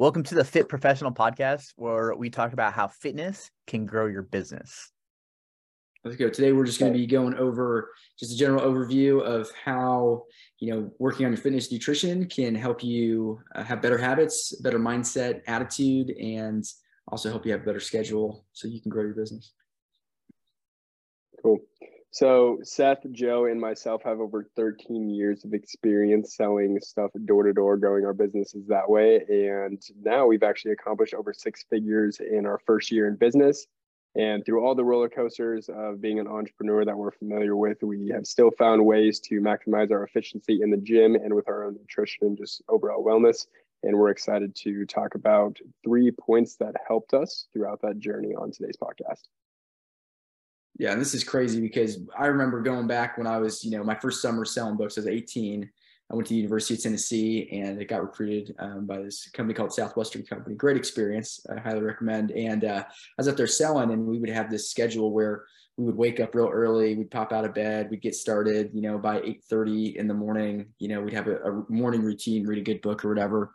Welcome to the Fit Professional Podcast, where we talk about how fitness can grow your business. Let's go. Today, we're just going to be going over just a general overview of how you know working on your fitness nutrition can help you uh, have better habits, better mindset, attitude, and also help you have a better schedule so you can grow your business. Cool. So Seth, Joe, and myself have over 13 years of experience selling stuff door to door, growing our businesses that way. And now we've actually accomplished over six figures in our first year in business. And through all the roller coasters of being an entrepreneur that we're familiar with, we have still found ways to maximize our efficiency in the gym and with our own nutrition and just overall wellness. And we're excited to talk about three points that helped us throughout that journey on today's podcast. Yeah, and this is crazy because I remember going back when I was, you know, my first summer selling books. I was 18. I went to the University of Tennessee and it got recruited um, by this company called Southwestern Company. Great experience. I highly recommend. And uh, I was up there selling, and we would have this schedule where we would wake up real early. We'd pop out of bed. We'd get started, you know, by 8:30 in the morning. You know, we'd have a, a morning routine, read a good book or whatever,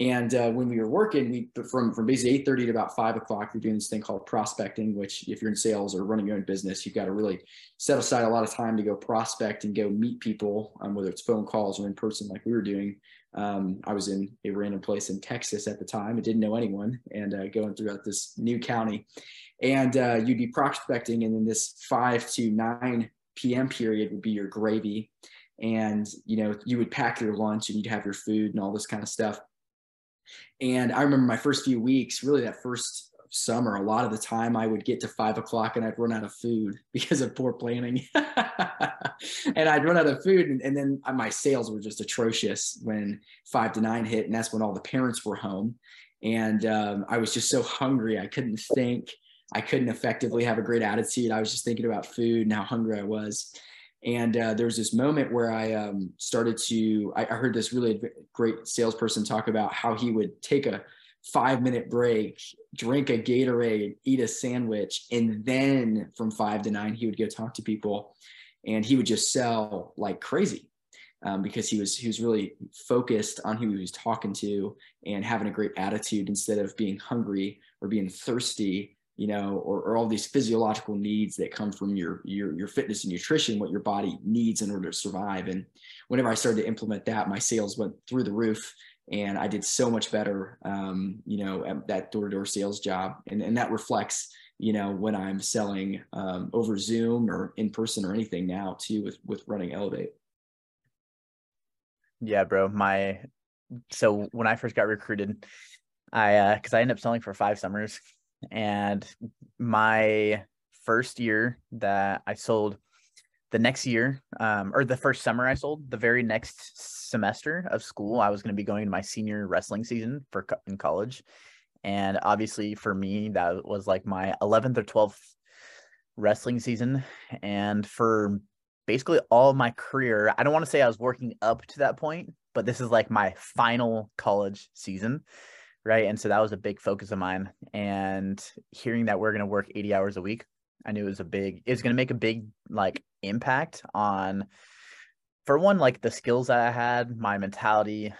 and uh, when we were working, we from from basically eight thirty to about five o'clock, we're doing this thing called prospecting. Which, if you're in sales or running your own business, you've got to really set aside a lot of time to go prospect and go meet people, um, whether it's phone calls or in person, like we were doing. Um, I was in a random place in Texas at the time. I didn't know anyone, and uh, going throughout this new county, and uh, you'd be prospecting, and then this five to nine p.m. period would be your gravy, and you know you would pack your lunch and you'd have your food and all this kind of stuff and I remember my first few weeks, really that first summer, a lot of the time I would get to five o'clock and I'd run out of food because of poor planning. and I'd run out of food. And, and, then my sales were just atrocious when five to nine hit. And that's when all the parents were home. And um, I was just so hungry. I couldn't think. I couldn't effectively have a great attitude. I was just thinking about food and how hungry I was. And uh, there was this moment where I um, started to, I, I heard this really great salesperson talk about how he would take a five minute break, drink a Gatorade, eat a sandwich, and then from five to nine, he would go talk to people and he would just sell like crazy. Um, because he was he was really focused on who he was talking to and having a great attitude instead of being hungry or being thirsty you know, or, or all these physiological needs that come from your, your, your fitness and nutrition, what your body needs in order to survive. And whenever I started to implement that, my sales went through the roof and I did so much better, um, you know, at that door to door sales job. And, and that reflects, you know, when I'm selling um, over Zoom or in person or anything now too, with, with running Elevate. Yeah, bro. My, so when I first got recruited, I, uh, cause I ended up selling for five summers and my first year that I sold the next year, um, or the first summer I sold, the very next semester of school, I was going to be going to my senior wrestling season for in college. And obviously for me, that was like my 11th or 12th wrestling season. And for basically all my career, I don't want to say I was working up to that point, but this is like my final college season right? And so that was a big focus of mine. And hearing that we're going to work 80 hours a week i knew it was a big it's going to make a big like impact on for one like the skills that i had my mentality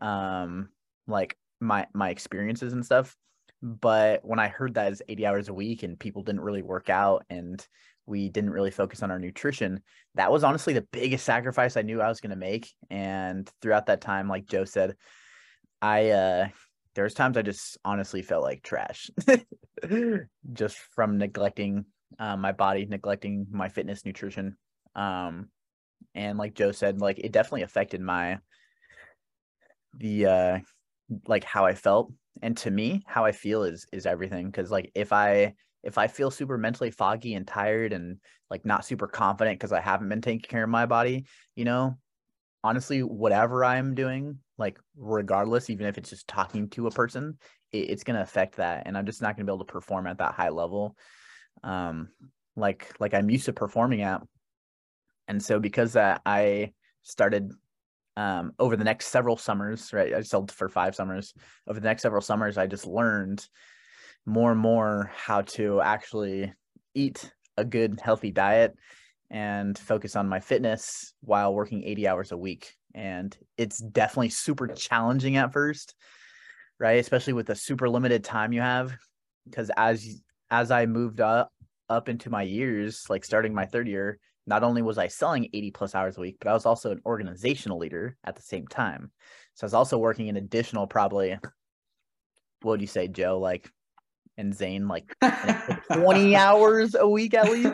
um like my my experiences and stuff. But when i heard that it's 80 hours a week and people didn't really work out and we didn't really focus on our nutrition that was honestly the biggest sacrifice i knew i was going to make. And throughout that time like joe said i uh there's times I just honestly felt like trash just from neglecting uh, my body, neglecting my fitness, nutrition. Um, and like Joe said, like it definitely affected my the uh like how I felt. And to me, how I feel is is everything. Cause like if I if I feel super mentally foggy and tired and like not super confident because I haven't been taking care of my body, you know, honestly, whatever I'm doing, like regardless, even if it's just talking to a person, it, it's going to affect that. And I'm just not going to be able to perform at that high level. Um, like, like I'm used to performing at. And so because that I started um, over the next several summers, right? I sold for five summers. Over the next several summers, I just learned more and more how to actually eat a good, healthy diet and focus on my fitness while working 80 hours a week. And it's definitely super challenging at first. right? Especially with the super limited time you have. Because as as I moved up up into my years, like starting my third year, not only was I selling 80 plus hours a week, but I was also an organizational leader at the same time. So I was also working an additional probably what would you say, Joe? Like and Zane, like 20 hours a week at least.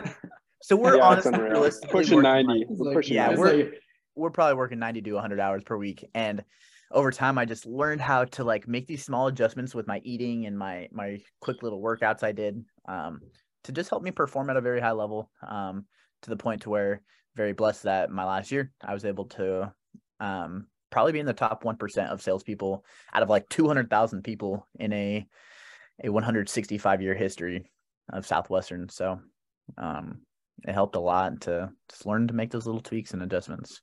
So we're Yeah, it's honestly unreal. Pushing 90. like- We're pushing yeah, 90. we're- like- we're probably working 90 to 100 hours per week. And over time i just learned how to like make these small adjustments with my eating and my my quick little workouts i did um, to just help me perform at a very high level um, to the point to where very blessed that my last year i was able to um, probably be in the top 1% of salespeople out of like 200000 people in a a 165 year history of southwestern. So um, it helped a lot to just learn to make those little tweaks and adjustments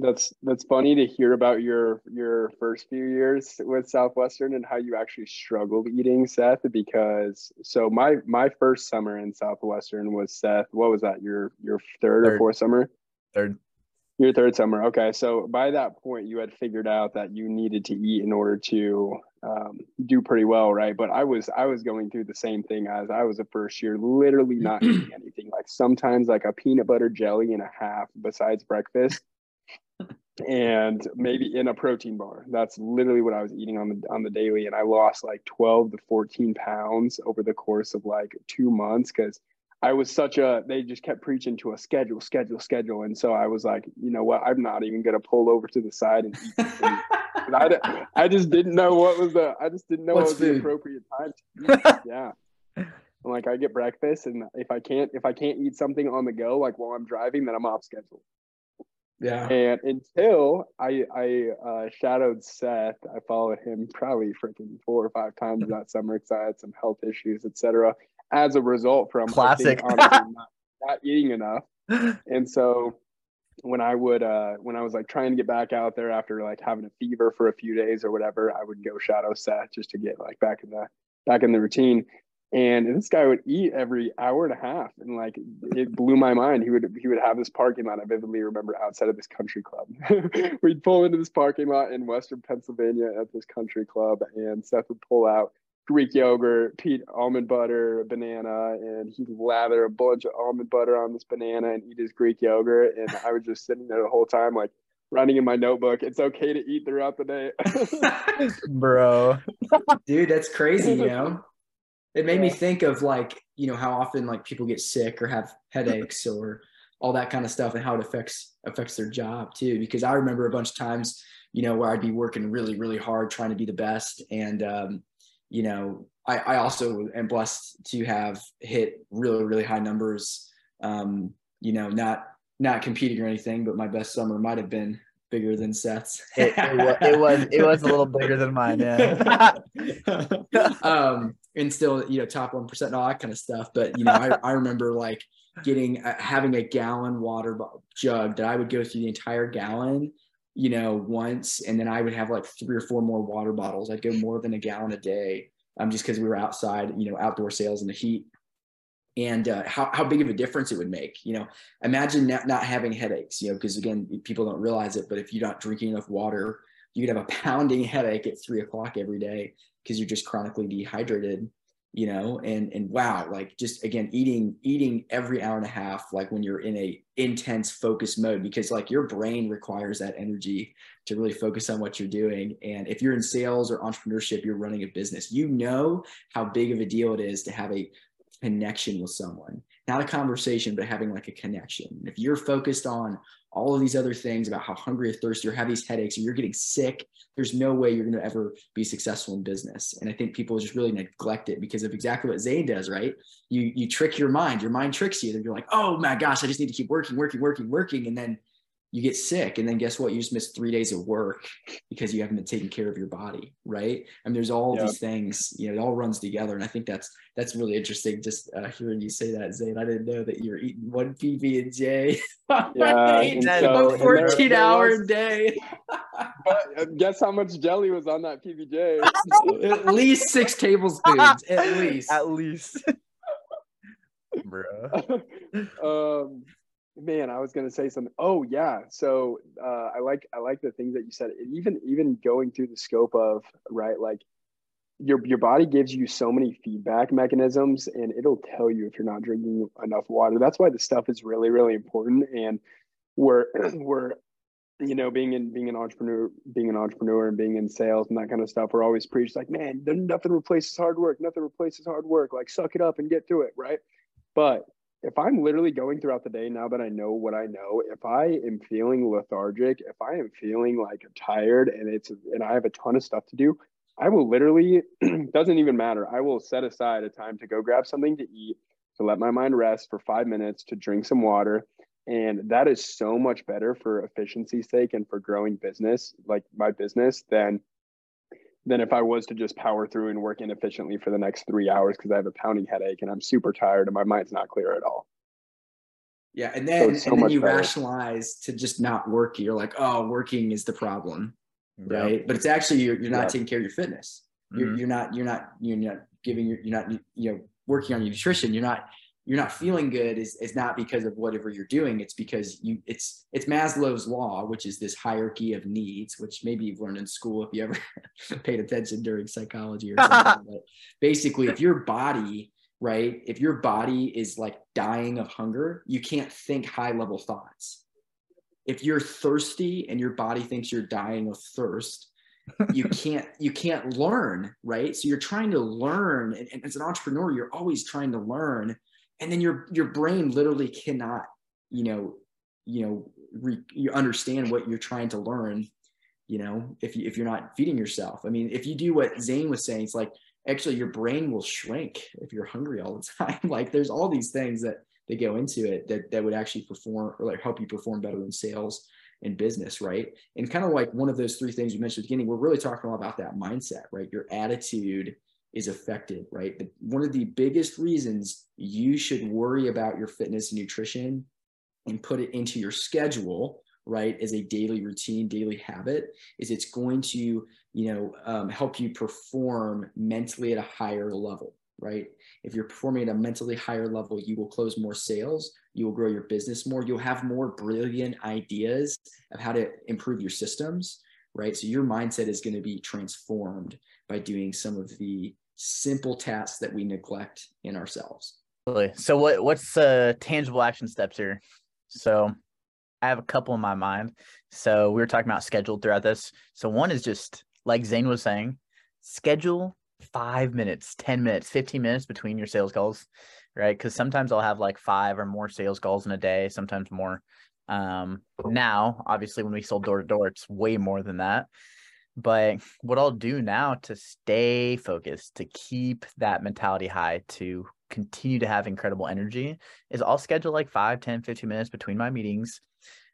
That's that's funny to hear about your your first few years with Southwestern and how you actually struggled eating, Seth. Because so my my first summer in Southwestern was Seth. What was that? Your your third, or fourth summer? third Your third summer. Okay, so by that point, you had figured out that you needed to eat in order to um, do pretty well, right? But I was I was going through the same thing as I was a first year, literally not eating anything. Like sometimes like a peanut butter jelly and a half besides breakfast, and maybe in a protein bar. That's literally what I was eating on the on the daily, and I lost like twelve to fourteen pounds over the course of like two months because. I was such a they just kept preaching to a schedule, schedule, schedule. And so I was like, you know what, I'm not even gonna pull over to the side and eat. And I, I just didn't know what was the I just didn't know What's what was the appropriate time to eat. yeah. I'm like I get breakfast and if I can't if I can't eat something on the go, like while I'm driving, then I'm off schedule. Yeah. And until I I uh, shadowed Seth, I followed him probably freaking four or five times that summer because I had some health issues, etc. As a result from I think, Classic. honestly, not, not eating enough. And so when I would uh when I was like trying to get back out there after like having a fever for a few days or whatever, I would go shadow Seth just to get like back in the back in the routine. And this guy would eat every hour and a half, and like it blew my mind. He would he would have this parking lot. I vividly remember outside of this country club. We'd pull into this parking lot in Western Pennsylvania at this country club, and Seth would pull out Greek yogurt, peat almond butter, banana, and he'd lather a bunch of almond butter on this banana and eat his Greek yogurt. And I was just sitting there the whole time, like writing in my notebook, "It's okay to eat throughout the day." bro dude that's crazy you know it made me think of like you know how often like people get sick or have headaches or all that kind of stuff and how it affects affects their job too because i remember a bunch of times you know where i'd be working really really hard trying to be the best and um you know i i also am blessed to have hit really really high numbers um you know not not competing or anything but my best summer might have been bigger than seth's it, it, wa- it was it was a little bigger than mine yeah um, and still, you know, top one percent and all that kind of stuff. But you know, I, I remember like getting uh, having a gallon water jug that I would go through the entire gallon, you know, once, and then I would have like three or four more water bottles. I'd go more than a gallon a day, um, just because we were outside, you know, outdoor sales in the heat. And uh, how, how big of a difference it would make, you know, imagine not, not having headaches, you know, because again, people don't realize it, but if you're not drinking enough water, you could have a pounding headache at three o'clock every day because you're just chronically dehydrated you know? And and wow like just again eating eating every hour and a half like when you're in a intense focus mode because like your brain requires that energy to really focus on what you're doing. And if you're in sales or entrepreneurship you're running a business. You know how big of a deal it is to have a connection with someone not a conversation but having like a connection. If you're focused on all of these other things about how hungry or thirsty or have these headaches or you're getting sick there's no way you're going to ever be successful in business. And i think people just really neglect it because of exactly what zane does right? You you trick your mind. Your mind tricks you. And you're like oh my gosh i just need to keep working working working working. And then you get sick and then guess what? You just missed three days of work because you haven't been taking care of your body right? And there's all Yeah. these things you know it all runs together and i think that's that's really interesting just uh, hearing you say that zane i didn't know that you were eating one pb and j. Yeah, and so- and 14 there hour was- day. But uh, guess how much jelly was on that PBJ? at least six tablespoons at least. At least. Bro um, man, I was gonna say something. Oh yeah, so uh, I like I like the things that you said. Even even going through the scope of right, like your your body gives you so many feedback mechanisms and it'll tell you if you're not drinking enough water. That's why the stuff is really really important. And we're we're you know being in being an entrepreneur being an entrepreneur and being in sales and that kind of stuff we're always preached like man nothing replaces hard work. Nothing replaces hard work. Like suck it up and get through it right? But if i'm literally going throughout the day now that i know what i know if i am feeling lethargic if i am feeling like tired and it's and i have a ton of stuff to do I will literally, doesn't even matter. I will set aside a time to go grab something to eat, to let my mind rest for five minutes, to drink some water. And that is so much better for efficiency's sake and for growing business, like my business, than than if I was to just power through and work inefficiently for the next three hours because I have a pounding headache and I'm super tired and my mind's not clear at all. Yeah, and then, so and then you better. rationalize to just not work. You're like, oh, working is the problem right? But it's actually you're, you're not yeah. taking care of your fitness. You're, mm-hmm. you're not you're not you're not giving your you're not you know working on your nutrition. You're not you're not feeling good is, is not because of whatever you're doing. It's because you it's it's Maslow's law, which is this hierarchy of needs, which maybe you've learned in school if you ever paid attention during psychology or something. but basically, if your body right if your body is like dying of hunger you can't think high level thoughts if you're thirsty and your body thinks you're dying of thirst you can't you can't learn right so you're trying to learn and, and, as an entrepreneur you're always trying to learn and then your your brain literally cannot you know you know re, you understand what you're trying to learn you know if you if you're not feeding yourself i mean if you do what zane was saying it's like actually your brain will shrink if you're hungry all the time like there's all these things that that go into it that that would actually perform or like help you perform better in sales and business, right? And kind of like one of those three things you mentioned at the beginning, we're really talking about that mindset, right? Your attitude is affected, right? The, one of the biggest reasons you should worry about your fitness and nutrition and put it into your schedule, right, as a daily routine, daily habit, is it's going to, you know, um, help you perform mentally at a higher level, right? If you're performing at a mentally higher level, you will close more sales, you will grow your business more, you'll have more brilliant ideas of how to improve your systems, right? So your mindset is going to be transformed by doing some of the simple tasks that we neglect in ourselves. So what what's the tangible action steps here? So I have a couple in my mind. So we were talking about scheduled throughout this. So one is just like Zane was saying, schedule five minutes, 10 minutes, 15 minutes between your sales calls, right? Because sometimes I'll have like five or more sales calls in a day, sometimes more. Um, now, obviously, when we sold door to door, it's way more than that. But what I'll do now to stay focused, to keep that mentality high, to continue to have incredible energy, is I'll schedule like 5, 10, 15 minutes between my meetings,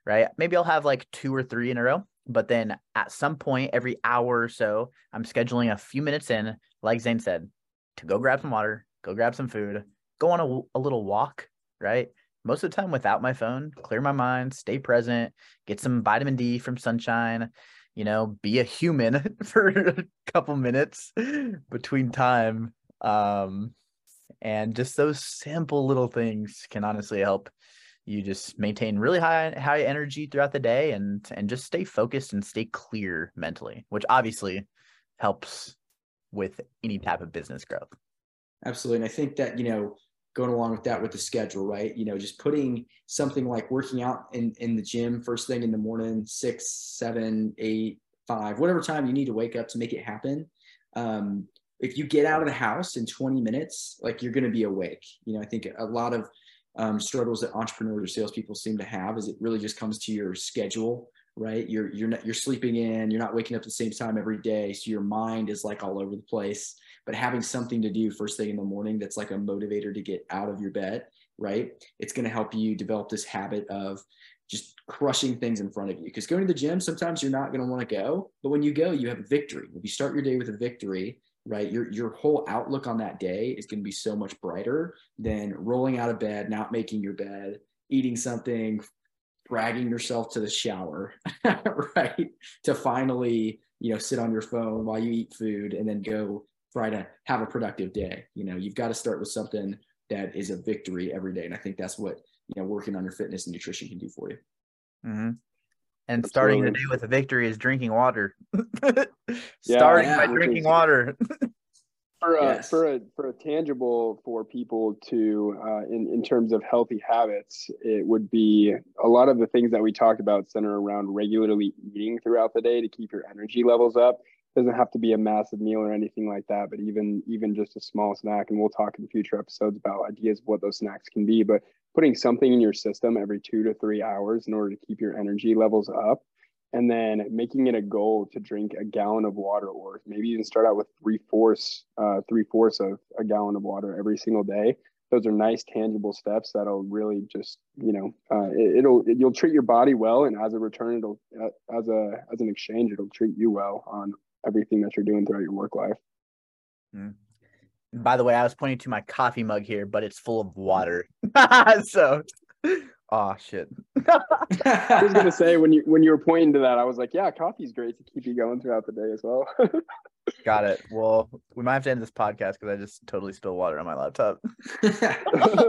right? Maybe I'll have like two or three in a row. But then at some point, every hour or so, I'm scheduling a few minutes in like Zane said, to go grab some water, go grab some food, go on a, a little walk, right? Most of the time without my phone, clear my mind, stay present, get some vitamin D from sunshine, you know, be a human for a couple minutes between time. Um, and just those simple little things can honestly help you just maintain really high high energy throughout the day and and just stay focused and stay clear mentally which obviously helps with any type of business growth. Absolutely. And I think that, you know, going along with that with the schedule, right? You know, just putting something like working out in, in the gym first thing in the morning, six, seven, eight, five, whatever time you need to wake up to make it happen. Um, if you get out of the house in 20 minutes, like you're going to be awake. You know, I think a lot of um, struggles that entrepreneurs or salespeople seem to have is it really just comes to your schedule right you're you're not you're sleeping in you're not waking up at the same time every day so your mind is like all over the place but having something to do first thing in the morning that's like a motivator to get out of your bed right it's going to help you develop this habit of just crushing things in front of you because going to the gym sometimes you're not going to want to go but when you go you have a victory if you start your day with a victory right your your whole outlook on that day is going to be so much brighter than rolling out of bed not making your bed eating something dragging yourself to the shower, right? To finally, you know, sit on your phone while you eat food and then go try to have a productive day. You know, you've got to start with something that is a victory every day. And I think that's what, you know, working on your fitness and nutrition can do for you. Mm-hmm. And starting the day with a victory is drinking water. starting yeah, by drinking water. for a, yes. for a for a tangible for people to uh, in in terms of healthy habits, it would be a lot of the things that we talked about center around regularly eating throughout the day to keep your energy levels up. Doesn't have to be a massive meal or anything like that, but even even just a small snack, and we'll talk in future episodes about ideas of what those snacks can be. But putting something in your system every two to three hours in order to keep your energy levels up and then making it a goal to drink a gallon of water or maybe even start out with three fourths uh, three fourths of a gallon of water every single day those are nice tangible steps that'll really just you know uh, it, will you'll treat your body well and as a return it'll uh, as a as an exchange it'll treat you well on everything that you're doing throughout your work life mm. by the way i was pointing to my coffee mug here but it's full of water so Oh shit. I was gonna say when you when you were pointing to that, I was like, yeah, coffee's great to keep you going throughout the day as well. Got it. Well, we might have to end this podcast because I just totally spilled water on my laptop.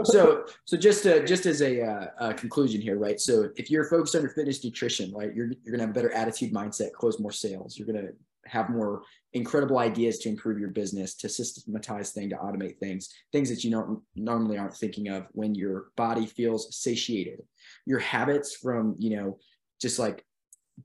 so, so just to, just as a, uh, a, conclusion here, right? So, if you're focused on your fitness nutrition, right, you're you're gonna have a better attitude, mindset, close more sales. You're gonna have more incredible ideas to improve your business, to systematize things, to automate things, things that you don't normally aren't thinking of when your body feels satiated. Your habits from, you know, just like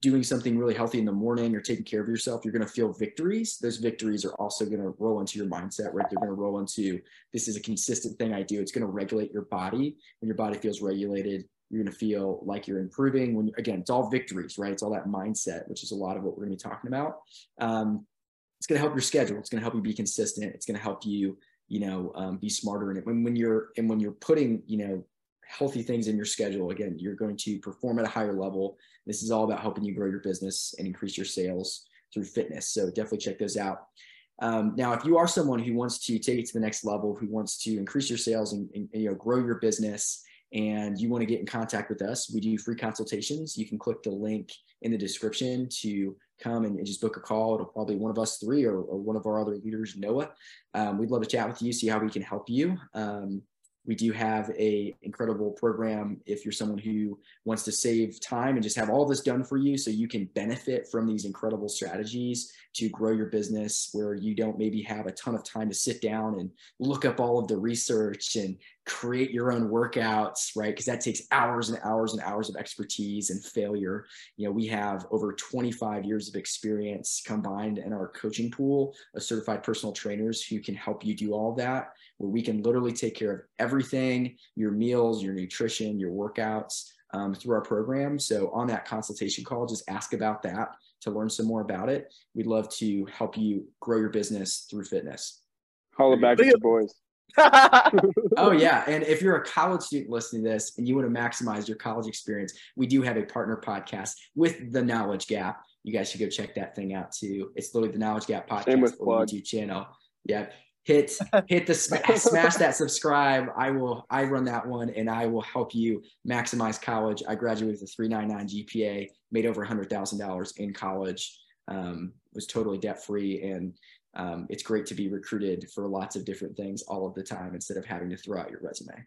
doing something really healthy in the morning or taking care of yourself, you're going to feel victories. Those victories are also going to roll into your mindset, right? They're going to roll into this is a consistent thing I do. It's going to regulate your body. When your body feels regulated, you're going to feel like you're improving. When again, it's all victories, right? It's all that mindset, which is a lot of what we're going to be talking about. Um, it's going to help your schedule. It's going to help you be consistent. It's going to help you, you know, um, be smarter in it. When when you're and when you're putting, you know, healthy things in your schedule, again, you're going to perform at a higher level. This is all about helping you grow your business and increase your sales through fitness. So definitely check those out. Um, now, if you are someone who wants to take it to the next level, who wants to increase your sales and, and, and you know grow your business, and you want to get in contact with us, we do free consultations. You can click the link in the description to come and, and just book a call. It'll probably one of us three or, or one of our other leaders, Noah. Um, we'd love to chat with you, see how we can help you. Um, we do have a incredible program if you're someone who wants to save time and just have all this done for you so you can benefit from these incredible strategies to grow your business where you don't maybe have a ton of time to sit down and look up all of the research and create your own workouts right? Because that takes hours and hours and hours of expertise and failure. You know we have over 25 years of experience combined in our coaching pool of certified personal trainers who can help you do all that where we can literally take care of everything your meals, your nutrition, your workouts um, through our program. So, on that consultation call, just ask about that to learn some more about it. We'd love to help you grow your business through fitness. Holla back at your boys. oh yeah and if you're a college student listening to this and you want to maximize your college experience we do have a partner podcast with the knowledge gap you guys should go check that thing out too it's literally the knowledge gap podcast Same with youtube channel yeah hit hit the smash that subscribe. I will i run that one and i will help you maximize college. I graduated with a 399 gpa made over $100000 in college um, was totally debt free and um, it's great to be recruited for lots of different things all of the time instead of having to throw out your resume